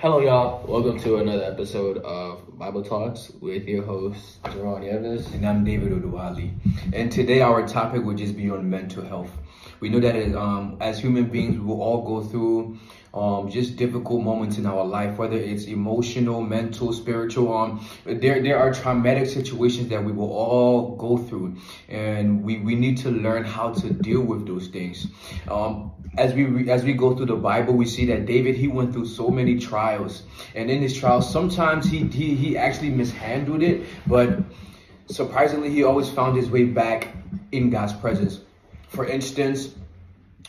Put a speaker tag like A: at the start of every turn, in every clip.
A: Hello, y'all. Welcome to another episode of Bible Talks with your host, Jerron Yevez.
B: And I'm David Oduwali. And today our topic will just be on mental health. We know that um, as human beings, we will all go through um, just difficult moments in our life, whether it's emotional, mental, spiritual. Um, there, there are traumatic situations that we will all go through, and we, we need to learn how to deal with those things. Um, as we re- as we go through the Bible, we see that David he went through so many trials, and in his trials, sometimes he he he actually mishandled it, but surprisingly, he always found his way back in God's presence. For instance,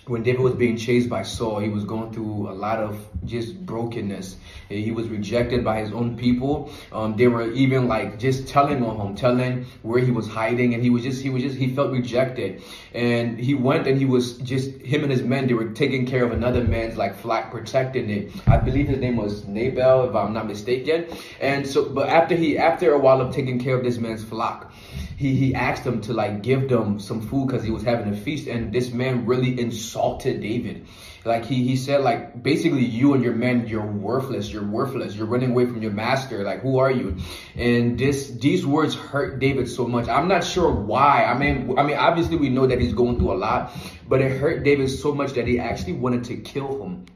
B: when David was being chased by Saul, he was going through a lot of just brokenness. He was rejected by his own people. Um, they were even like just telling on him, telling where he was hiding, and he was just he was just he felt rejected. And he went and he was just him and his men. They were taking care of another man's like flock, protecting it. I believe his name was Nabal, if I'm not mistaken. And so, but after he after a while of taking care of this man's flock he he asked them to like give them some food because he was having a feast and this man really insulted david. Like he he said like basically you and your men you're worthless you're worthless you're running away from your master like who are you? And this these words hurt david so much. I'm not sure why. I mean i mean obviously we know that he's going through a lot but it hurt david so much that he actually wanted to kill him.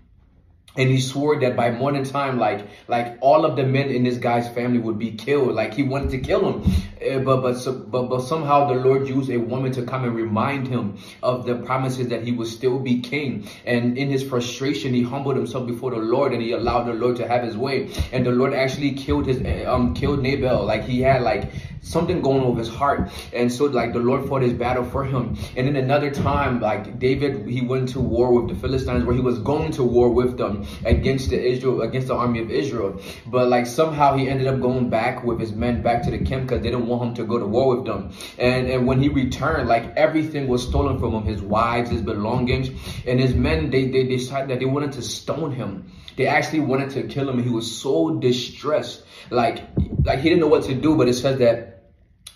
B: And he swore that by morning time like like all of the men in this guy's family would be killed. Like he wanted to kill him but but, but but somehow the lord used a woman to come and remind him of the promises that he would still be king. And in his frustration he humbled himself before the lord and he allowed the lord to have his way. And the lord actually killed his um killed nabal. Like he had like something going over his heart. And so like the lord fought his battle for him. And then another time like david he went to war with the philistines where he was going to war with them against the israel against the army of israel. But like somehow he ended up going back with his men back to the camp because they didn't want him to go to war with them. And and when he returned like everything was stolen from him his wives his belongings and his men they they decided that they wanted to stone him. They actually wanted to kill him. He was so distressed. Like like he didn't know what to do but it says that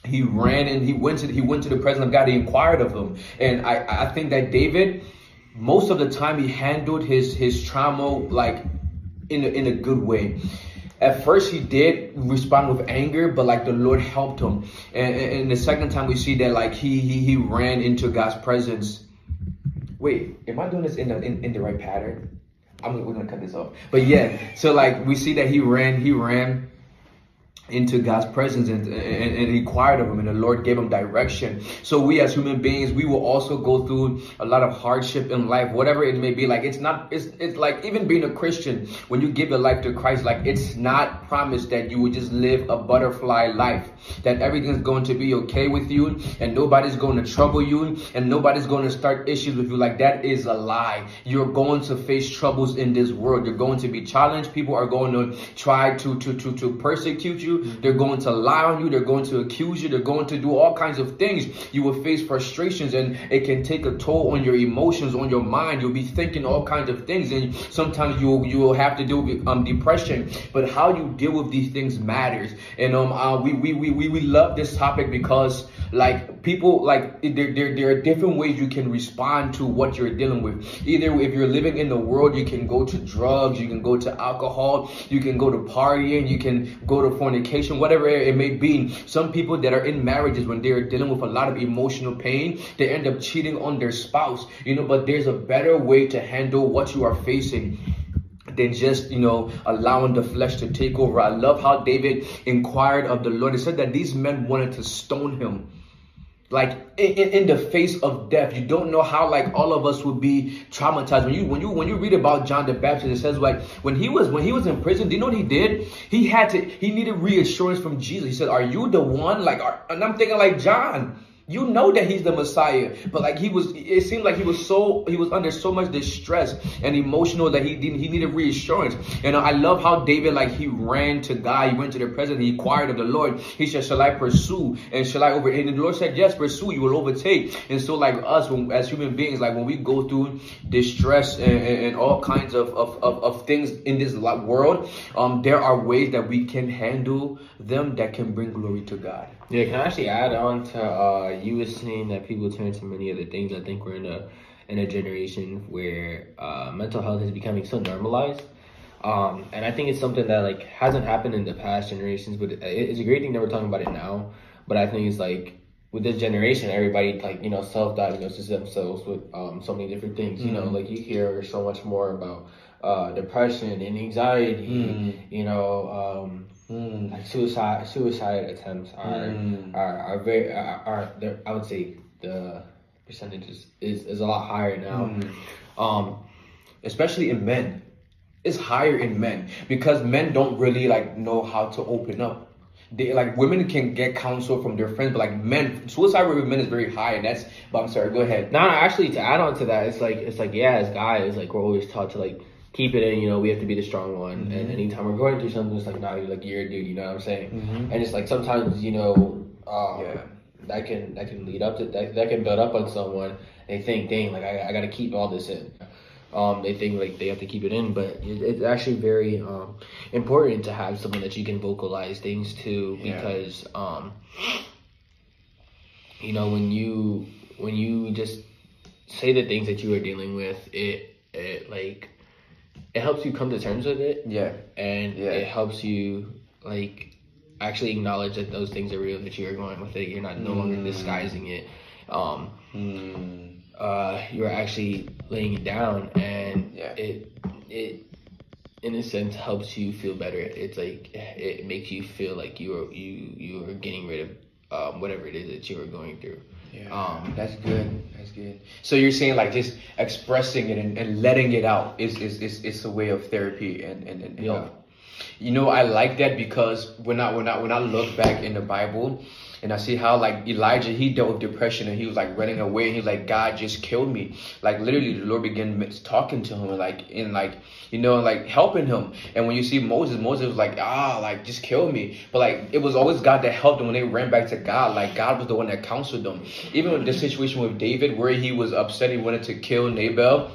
B: he ran and he went to he went to the presence of God. He inquired of him, and I I think that David, most of the time, he handled his his trauma like in a, in a good way. At first, he did respond with anger, but like the Lord helped him. And, and the second time, we see that like he he he ran into God's presence. Wait, am I doing this in the in, in the right pattern? I'm we're gonna cut this off. But yeah, so like we see that he ran, he ran into God's presence and, and, and inquired of him and the Lord gave him direction. So we as human beings, we will also go through a lot of hardship in life, whatever it may be. Like it's not, it's, it's like even being a Christian, when you give your life to Christ, like it's not promised that you will just live a butterfly life, that everything's going to be okay with you and nobody's going to trouble you and nobody's going to start issues with you. Like that is a lie. You're going to face troubles in this world. You're going to be challenged. People are going to try to, to, to, to persecute you they're going to lie on you. They're going to accuse you. They're going to do all kinds of things. You will face frustrations and it can take a toll on your emotions, on your mind. You'll be thinking all kinds of things and sometimes you'll, you will have to deal with um, depression. But how you deal with these things matters. And um, uh, we, we, we, we love this topic because like people, like there, there, there are different ways you can respond to what you're dealing with. Either if you're living in the world, you can go to drugs, you can go to alcohol, you can go to partying, you can go to fornication whatever it may be. Some people that are in marriages when they're dealing with a lot of emotional pain, they end up cheating on their spouse, you know, but there's a better way to handle what you are facing than just you know allowing the flesh to take over. I love how David inquired of the Lord. It said that these men wanted to stone him like in, in, the face of death. You don't know how like all of us would be traumatized. When you when you when you read about john the baptist it says like when he was when he was in prison do you know what he did? He had to he needed reassurance from jesus. He said are you the one? Like are, and i'm thinking like john you know that he's the Messiah, but like he was, it seemed like he was so he was under so much distress and emotional that he didn't he needed reassurance. And I love how David like he ran to God, he went to the president, he inquired of the Lord. He said, "Shall I pursue and shall I over?" And the Lord said, "Yes, pursue. You will overtake." And so like us, when, as human beings, like when we go through distress and, and, and all kinds of, of, of, of, things in this world, um, there are ways that we can handle them that can bring glory to God.
A: Yeah, can I actually add on to uh, you were saying that people turn to many other things. I think we're in a in a generation where uh, mental health is becoming so normalized. Um, and I think it's something that like hasn't happened in the past generations, but it, it's a great thing that we're talking about it now. But I think it's like with this generation, everybody like you know self-diagnoses themselves with um, so many different things. You know,
B: Mm.
A: like you hear so much more about uh, depression and anxiety.
B: Mm.
A: You know, um,
B: Mm.
A: like suicide suicide attempts are
B: Mm.
A: are, are very are, are I would say the percentage is, is, is a lot higher now.
B: Mm.
A: Um,
B: especially in men. It's higher in men because men don't really like know how to open up. They like women can get counsel from their friends, but like men, suicide rate with men is very high, and that's. But I'm sorry, go ahead.
A: No, no, actually, to add on to that, it's like it's like yeah, as guys, like we're always taught to like keep it in. You know, we have to be the strong one,
B: Mm-hmm.
A: and anytime we're going through something, it's like nah, you're like you're a dude. You know what I'm saying?
B: Mhm.
A: And it's like sometimes you know, uh,
B: Yeah.
A: that can that can lead up to that that can build up on someone. They think, dang, like I, I got to keep all this in. Um, they think like they have to keep it in, but it, it's actually very um, important to have someone that you can vocalize things to
B: Yeah.
A: because um, you know when you when you just say the things that you are dealing with, it it like it helps you come to terms with it,
B: Yeah,
A: and
B: Yeah.
A: it helps you like actually acknowledge that those things are real, that you are going with it. You're not no longer
B: Mm.
A: disguising it. Um,
B: mm.
A: uh, you're actually laying it down, and
B: Yeah.
A: it it in a sense helps you feel better. It's like it makes you feel like you are you you are getting rid of um, whatever it is that you are going through.
B: Yeah.
A: Um,
B: that's good. That's good. So you're saying like just expressing it and, and letting it out is is, is is a way of therapy and and, and
A: Yeah.
B: You know, I like that because when I when I when I look back in the Bible and I see how like Elijah he dealt with depression and he was like running away and he was like God just killed me. Like literally the Lord began talking to him and like in like you know like helping him. And when you see Moses, Moses was like ah like just kill me. But like it was always God that helped them when they ran back to God. Like God was the one that counseled them. Even with the situation with David where he was upset he wanted to kill Nabal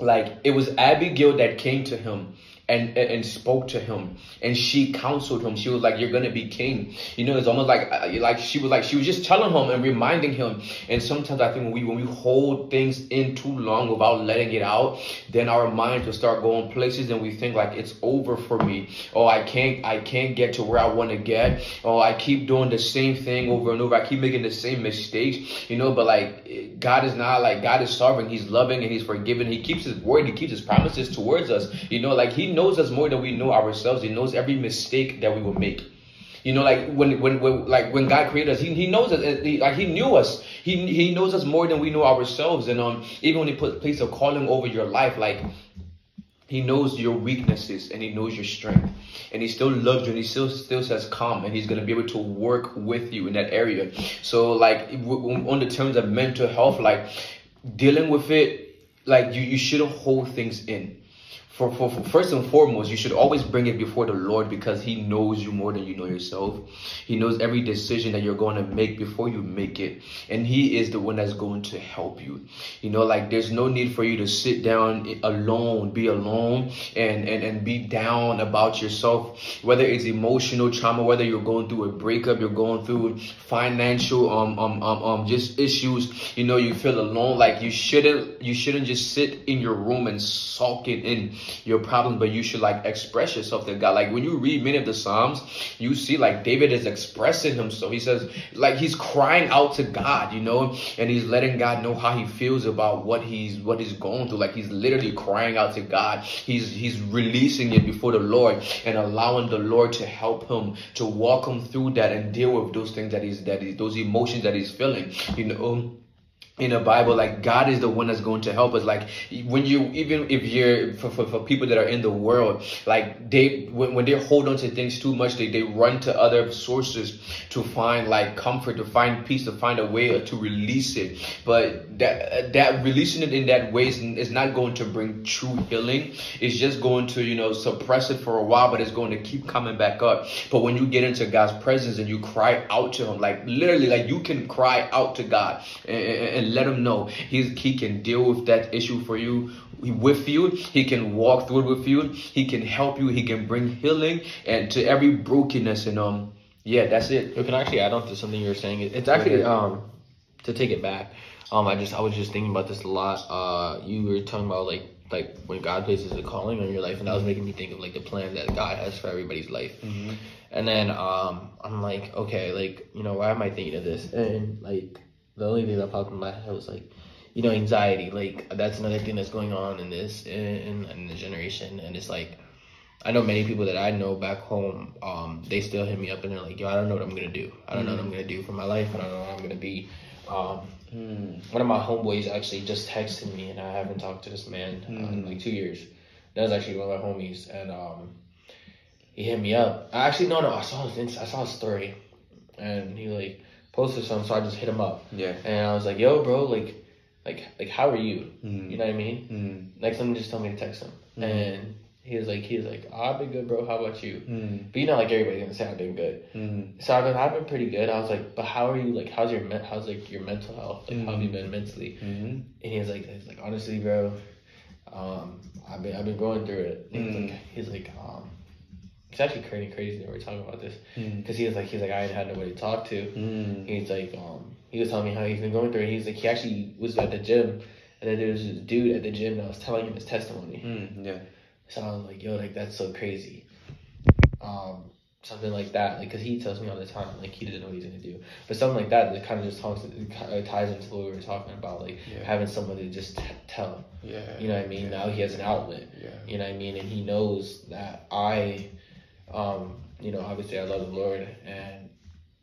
B: like it was Abigail that came to him and, and spoke to him. And she counseled him. She was like you're gonna be king. You know it's almost like uh, like she was like she was just telling him and reminding him. And sometimes i think when we when we hold things in too long without letting it out then our minds will start going places and we think like it's over for me. Oh i can't i can't get to where i want to get. Oh i keep doing the same thing over and over. I keep making the same mistakes. You know but like god is not like god is sovereign. He's loving and he's forgiving. He keeps his word. He keeps his promises towards us. You know like he knows us more than we know ourselves he knows every mistake that we will make you know, like when when, when like when God created us, he, he knows us. uh, he- Like he knew us. He he knows us more than we know ourselves. And um, even when he put place a calling over your life, like he knows your weaknesses and he knows your strength, and he still loves you and he still still says come, and he's gonna be able to work with you in that area. So like on the terms of mental health, like dealing with it, like you you shouldn't hold things in for, for, for first and foremost, you should always bring it before the Lord because He knows you more than you know yourself. He knows every decision that you're going to make before you make it, and He is the one that's going to help you. You know, like there's no need for you to sit down alone, be alone, and and and be down about yourself. Whether it's emotional trauma, whether you're going through a breakup, you're going through financial um um um, um just issues. You know, you feel alone. Like you shouldn't you shouldn't just sit in your room and sulk it in your problem, but you should like express yourself to God. Like when you read many of the Psalms, you see like David is expressing himself. He says like he's crying out to God, you know, and he's letting God know how he feels about what he's what he's going through. Like he's literally crying out to God. He's he's releasing it before the Lord and allowing the Lord to help him to walk him through that and deal with those things that he's that he's those emotions that he's feeling. You know in the Bible, like God is the one that's going to help us. Like when you, even if you're for, for, for people that are in the world, like they when, when they hold on to things too much, they, they run to other sources to find like comfort, to find peace, to find a way to release it. But that that releasing it in that way is, is not going to bring true healing. It's just going to you know suppress it for a while, but it's going to keep coming back up. But when you get into God's presence and you cry out to Him, like literally, like you can cry out to God and, and, and let him know he's he can deal with that issue for you with you he can walk through it with you he can help you he can bring healing and to every brokenness and um yeah that's it
A: You can actually add on to something you were saying. It's actually um to take it back. Um, I just I was just thinking about this a lot. Uh, you were talking about like like when God places a calling on your life, and that was making me think of like the plan that God has for everybody's life.
B: Mm-hmm.
A: And then um, I'm like, okay, like you know, why am I thinking of this? And like the only thing that popped in my head was like, you know, anxiety. Like that's another thing that's going on in this in in the generation, and it's like. I know many people that I know back home. Um, they still hit me up and they're like, "Yo, I don't know what I'm gonna do. I don't know what I'm gonna do for my life. I don't know what I'm gonna be." Um,
B: Mm.
A: one of my homeboys actually just texted me, and I haven't talked to this man uh, in like two years. That was actually one of my homies, and um, he hit me up. I actually, no, no, I saw his I saw his story, and he like posted something, so I just hit him up,
B: Yeah.
A: and I was like, "Yo, bro, like, like, like, how are you?
B: Mm.
A: You know what I mean?"
B: Mm.
A: Next time, just tell me to text him, and he was like, he was like, oh, "I've been good, bro. How about you?"
B: Mm.
A: But you know, like everybody's gonna say I've been good.
B: Mm.
A: So I've been, I've been pretty good. I was like, but how are you? Like, how's your, men- how's like your mental health? Like, how have you been mentally?
B: Mm.
A: And he was like, he's like, honestly, bro, um, I've been, I've been going through it. And he
B: Mm.
A: like, he's like, um, it's actually crazy, crazy that we're talking about this
B: Mm.
A: because he was like, he's like, I had nobody to talk to.
B: Mm.
A: He's like, um, he was telling me how he's been going through it. He's like, he actually was at the gym, and then there was this dude at the gym that was telling him his testimony.
B: Mm. Yeah.
A: So I was like, yo, like that's so crazy. Um, something like that, like, cause he tells me all the time, like he doesn't know what he's gonna do. But something like that, that kind of just talks, it ties into what we were talking about, like
B: Yeah.
A: having someone to just t- tell.
B: Yeah.
A: You know what I mean?
B: Yeah.
A: Now he has an outlet.
B: Yeah.
A: You know what I mean? And he knows that I, um, you know, obviously I love the Lord, and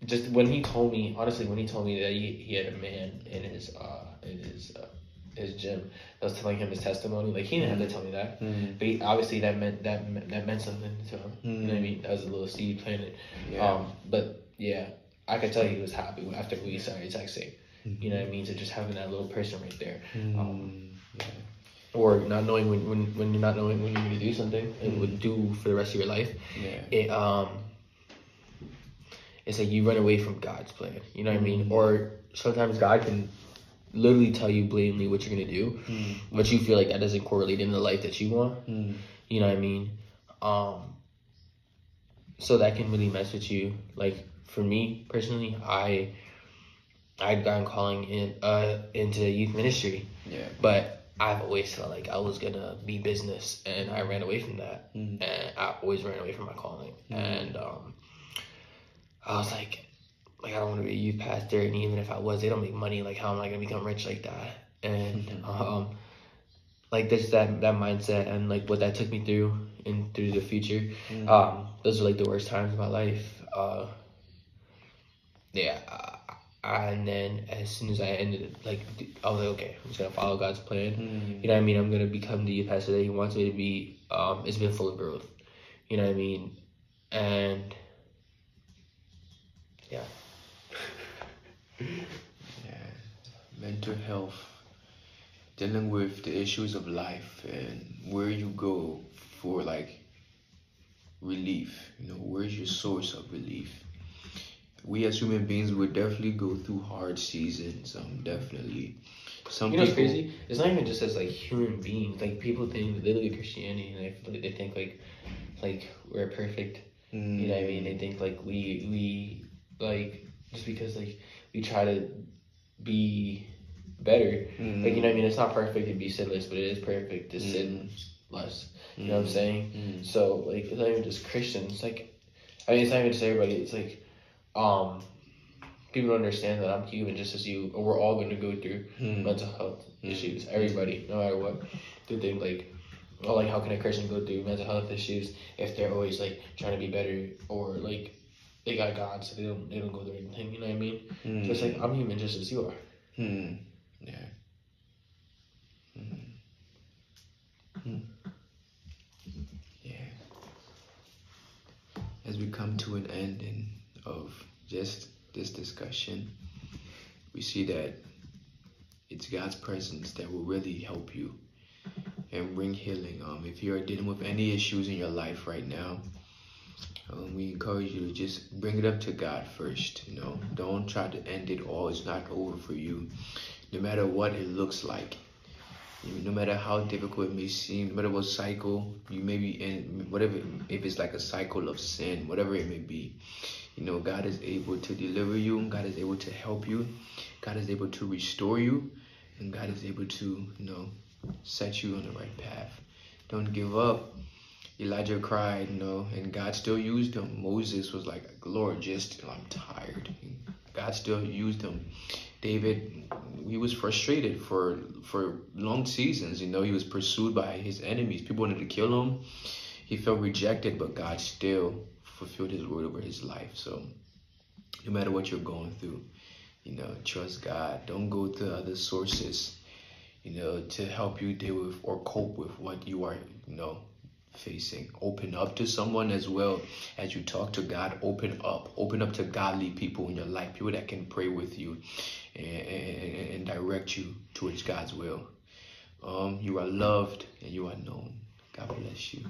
A: just when he told me, honestly, when he told me that he, he had a man in his uh in his uh, his gym that was telling him his testimony, like he didn't have to tell me that.
B: Mm.
A: But he, obviously that meant that that meant something to him. You know what I
B: Mm.
A: mean? That was a little seed planted.
B: Yeah.
A: Um, but yeah, I could tell he was happy after we started texting. You know what I mean? So just having that little person right there,
B: Mm. Yeah.
A: Or not knowing when, when, when you're not knowing when you're gonna do something, it would do for the rest of your life.
B: Yeah.
A: It um, it's like you run away from God's plan. You know what I mean? Or sometimes God can literally tell you blatantly what you're gonna do,
B: Mm.
A: but you feel like that doesn't correlate in the life that you want.
B: Mm.
A: You know what I mean? Um, so that can really mess with you. Like for me personally, I I'd gotten calling in uh into youth ministry,
B: Yeah.
A: but I've always felt like I was gonna be business, and I ran away from that,
B: Mm.
A: and I always ran away from my calling, and um, I was like, like I don't want to be a youth pastor, and even if I was, they don't make money. Like how am I gonna become rich like that? And um, like this that that mindset and like what that took me through and through the future.
B: Mm.
A: Um, those are like the worst times of my life. Uh, yeah, uh, and then as soon as I ended, it, like I was like, okay, I'm just gonna follow God's plan.
B: Mm.
A: You know what I mean? I'm gonna become the pastor that He wants me to be. Um, it's been full of growth. You know what I mean? And yeah,
B: Yeah. Mental health, dealing with the issues of life and where you go for like relief. You know, where's your source of relief? We as human beings would definitely go through hard seasons. Um, definitely. Some
A: you know what's
B: people.
A: crazy? It's not even just as like human beings. Like people think they look at Christianity and they they think like like we're perfect.
B: Mm,
A: You know what I mean? They think like we we like just because like we try to be better.
B: mm,
A: Like you know what I mean? It's not perfect to be sinless, but it is perfect to
B: Mm.
A: sin less. You know what I'm saying?
B: mm,
A: So like it's not even just Christians. Like I mean, it's not even just everybody. It's like um people don't understand that I'm human just as you. And we're all going to go through
B: mm,
A: mental health
B: Mm.
A: issues. Everybody, no matter what, they think like. Oh, like how can a Christian go through mental health issues if they're always like trying to be better or like they got God so they don't they don't go through anything, you know what I mean?
B: mm,
A: So it's like I'm human just as you are.
B: Hmm. Yeah. Hmm. Hmm. Yeah. As we come to an ending of just this discussion, we see that it's God's presence that will really help you and bring healing. Um, if you're dealing with any issues in your life right now, um, we encourage you to just bring it up to God first. You know, don't try to end it all. It's not over for you, no matter what it looks like. No matter how difficult it may seem, no matter what cycle you may be in, whatever, if it's like a cycle of sin, whatever it may be, you know, God is able to deliver you. God is able to help you. God is able to restore you, and God is able to, you know, set you on the right path. Don't give up. Elijah cried, you know, and God still used him. Moses was like, Lord, just I'm tired. God still used him. David, he was frustrated for for long seasons. You know, he was pursued by his enemies. People wanted to kill him. He felt rejected, but God still fulfilled His word over his life. So, no matter what you're going through, you know, trust God. Don't go to other sources, you know, to help you deal with or cope with what you are, you know, facing. Open up to someone as well as you talk to God. Open up. Open up to godly people in your life, people that can pray with you and, and, and direct you towards God's will. Um, you are loved and you are known. God bless you.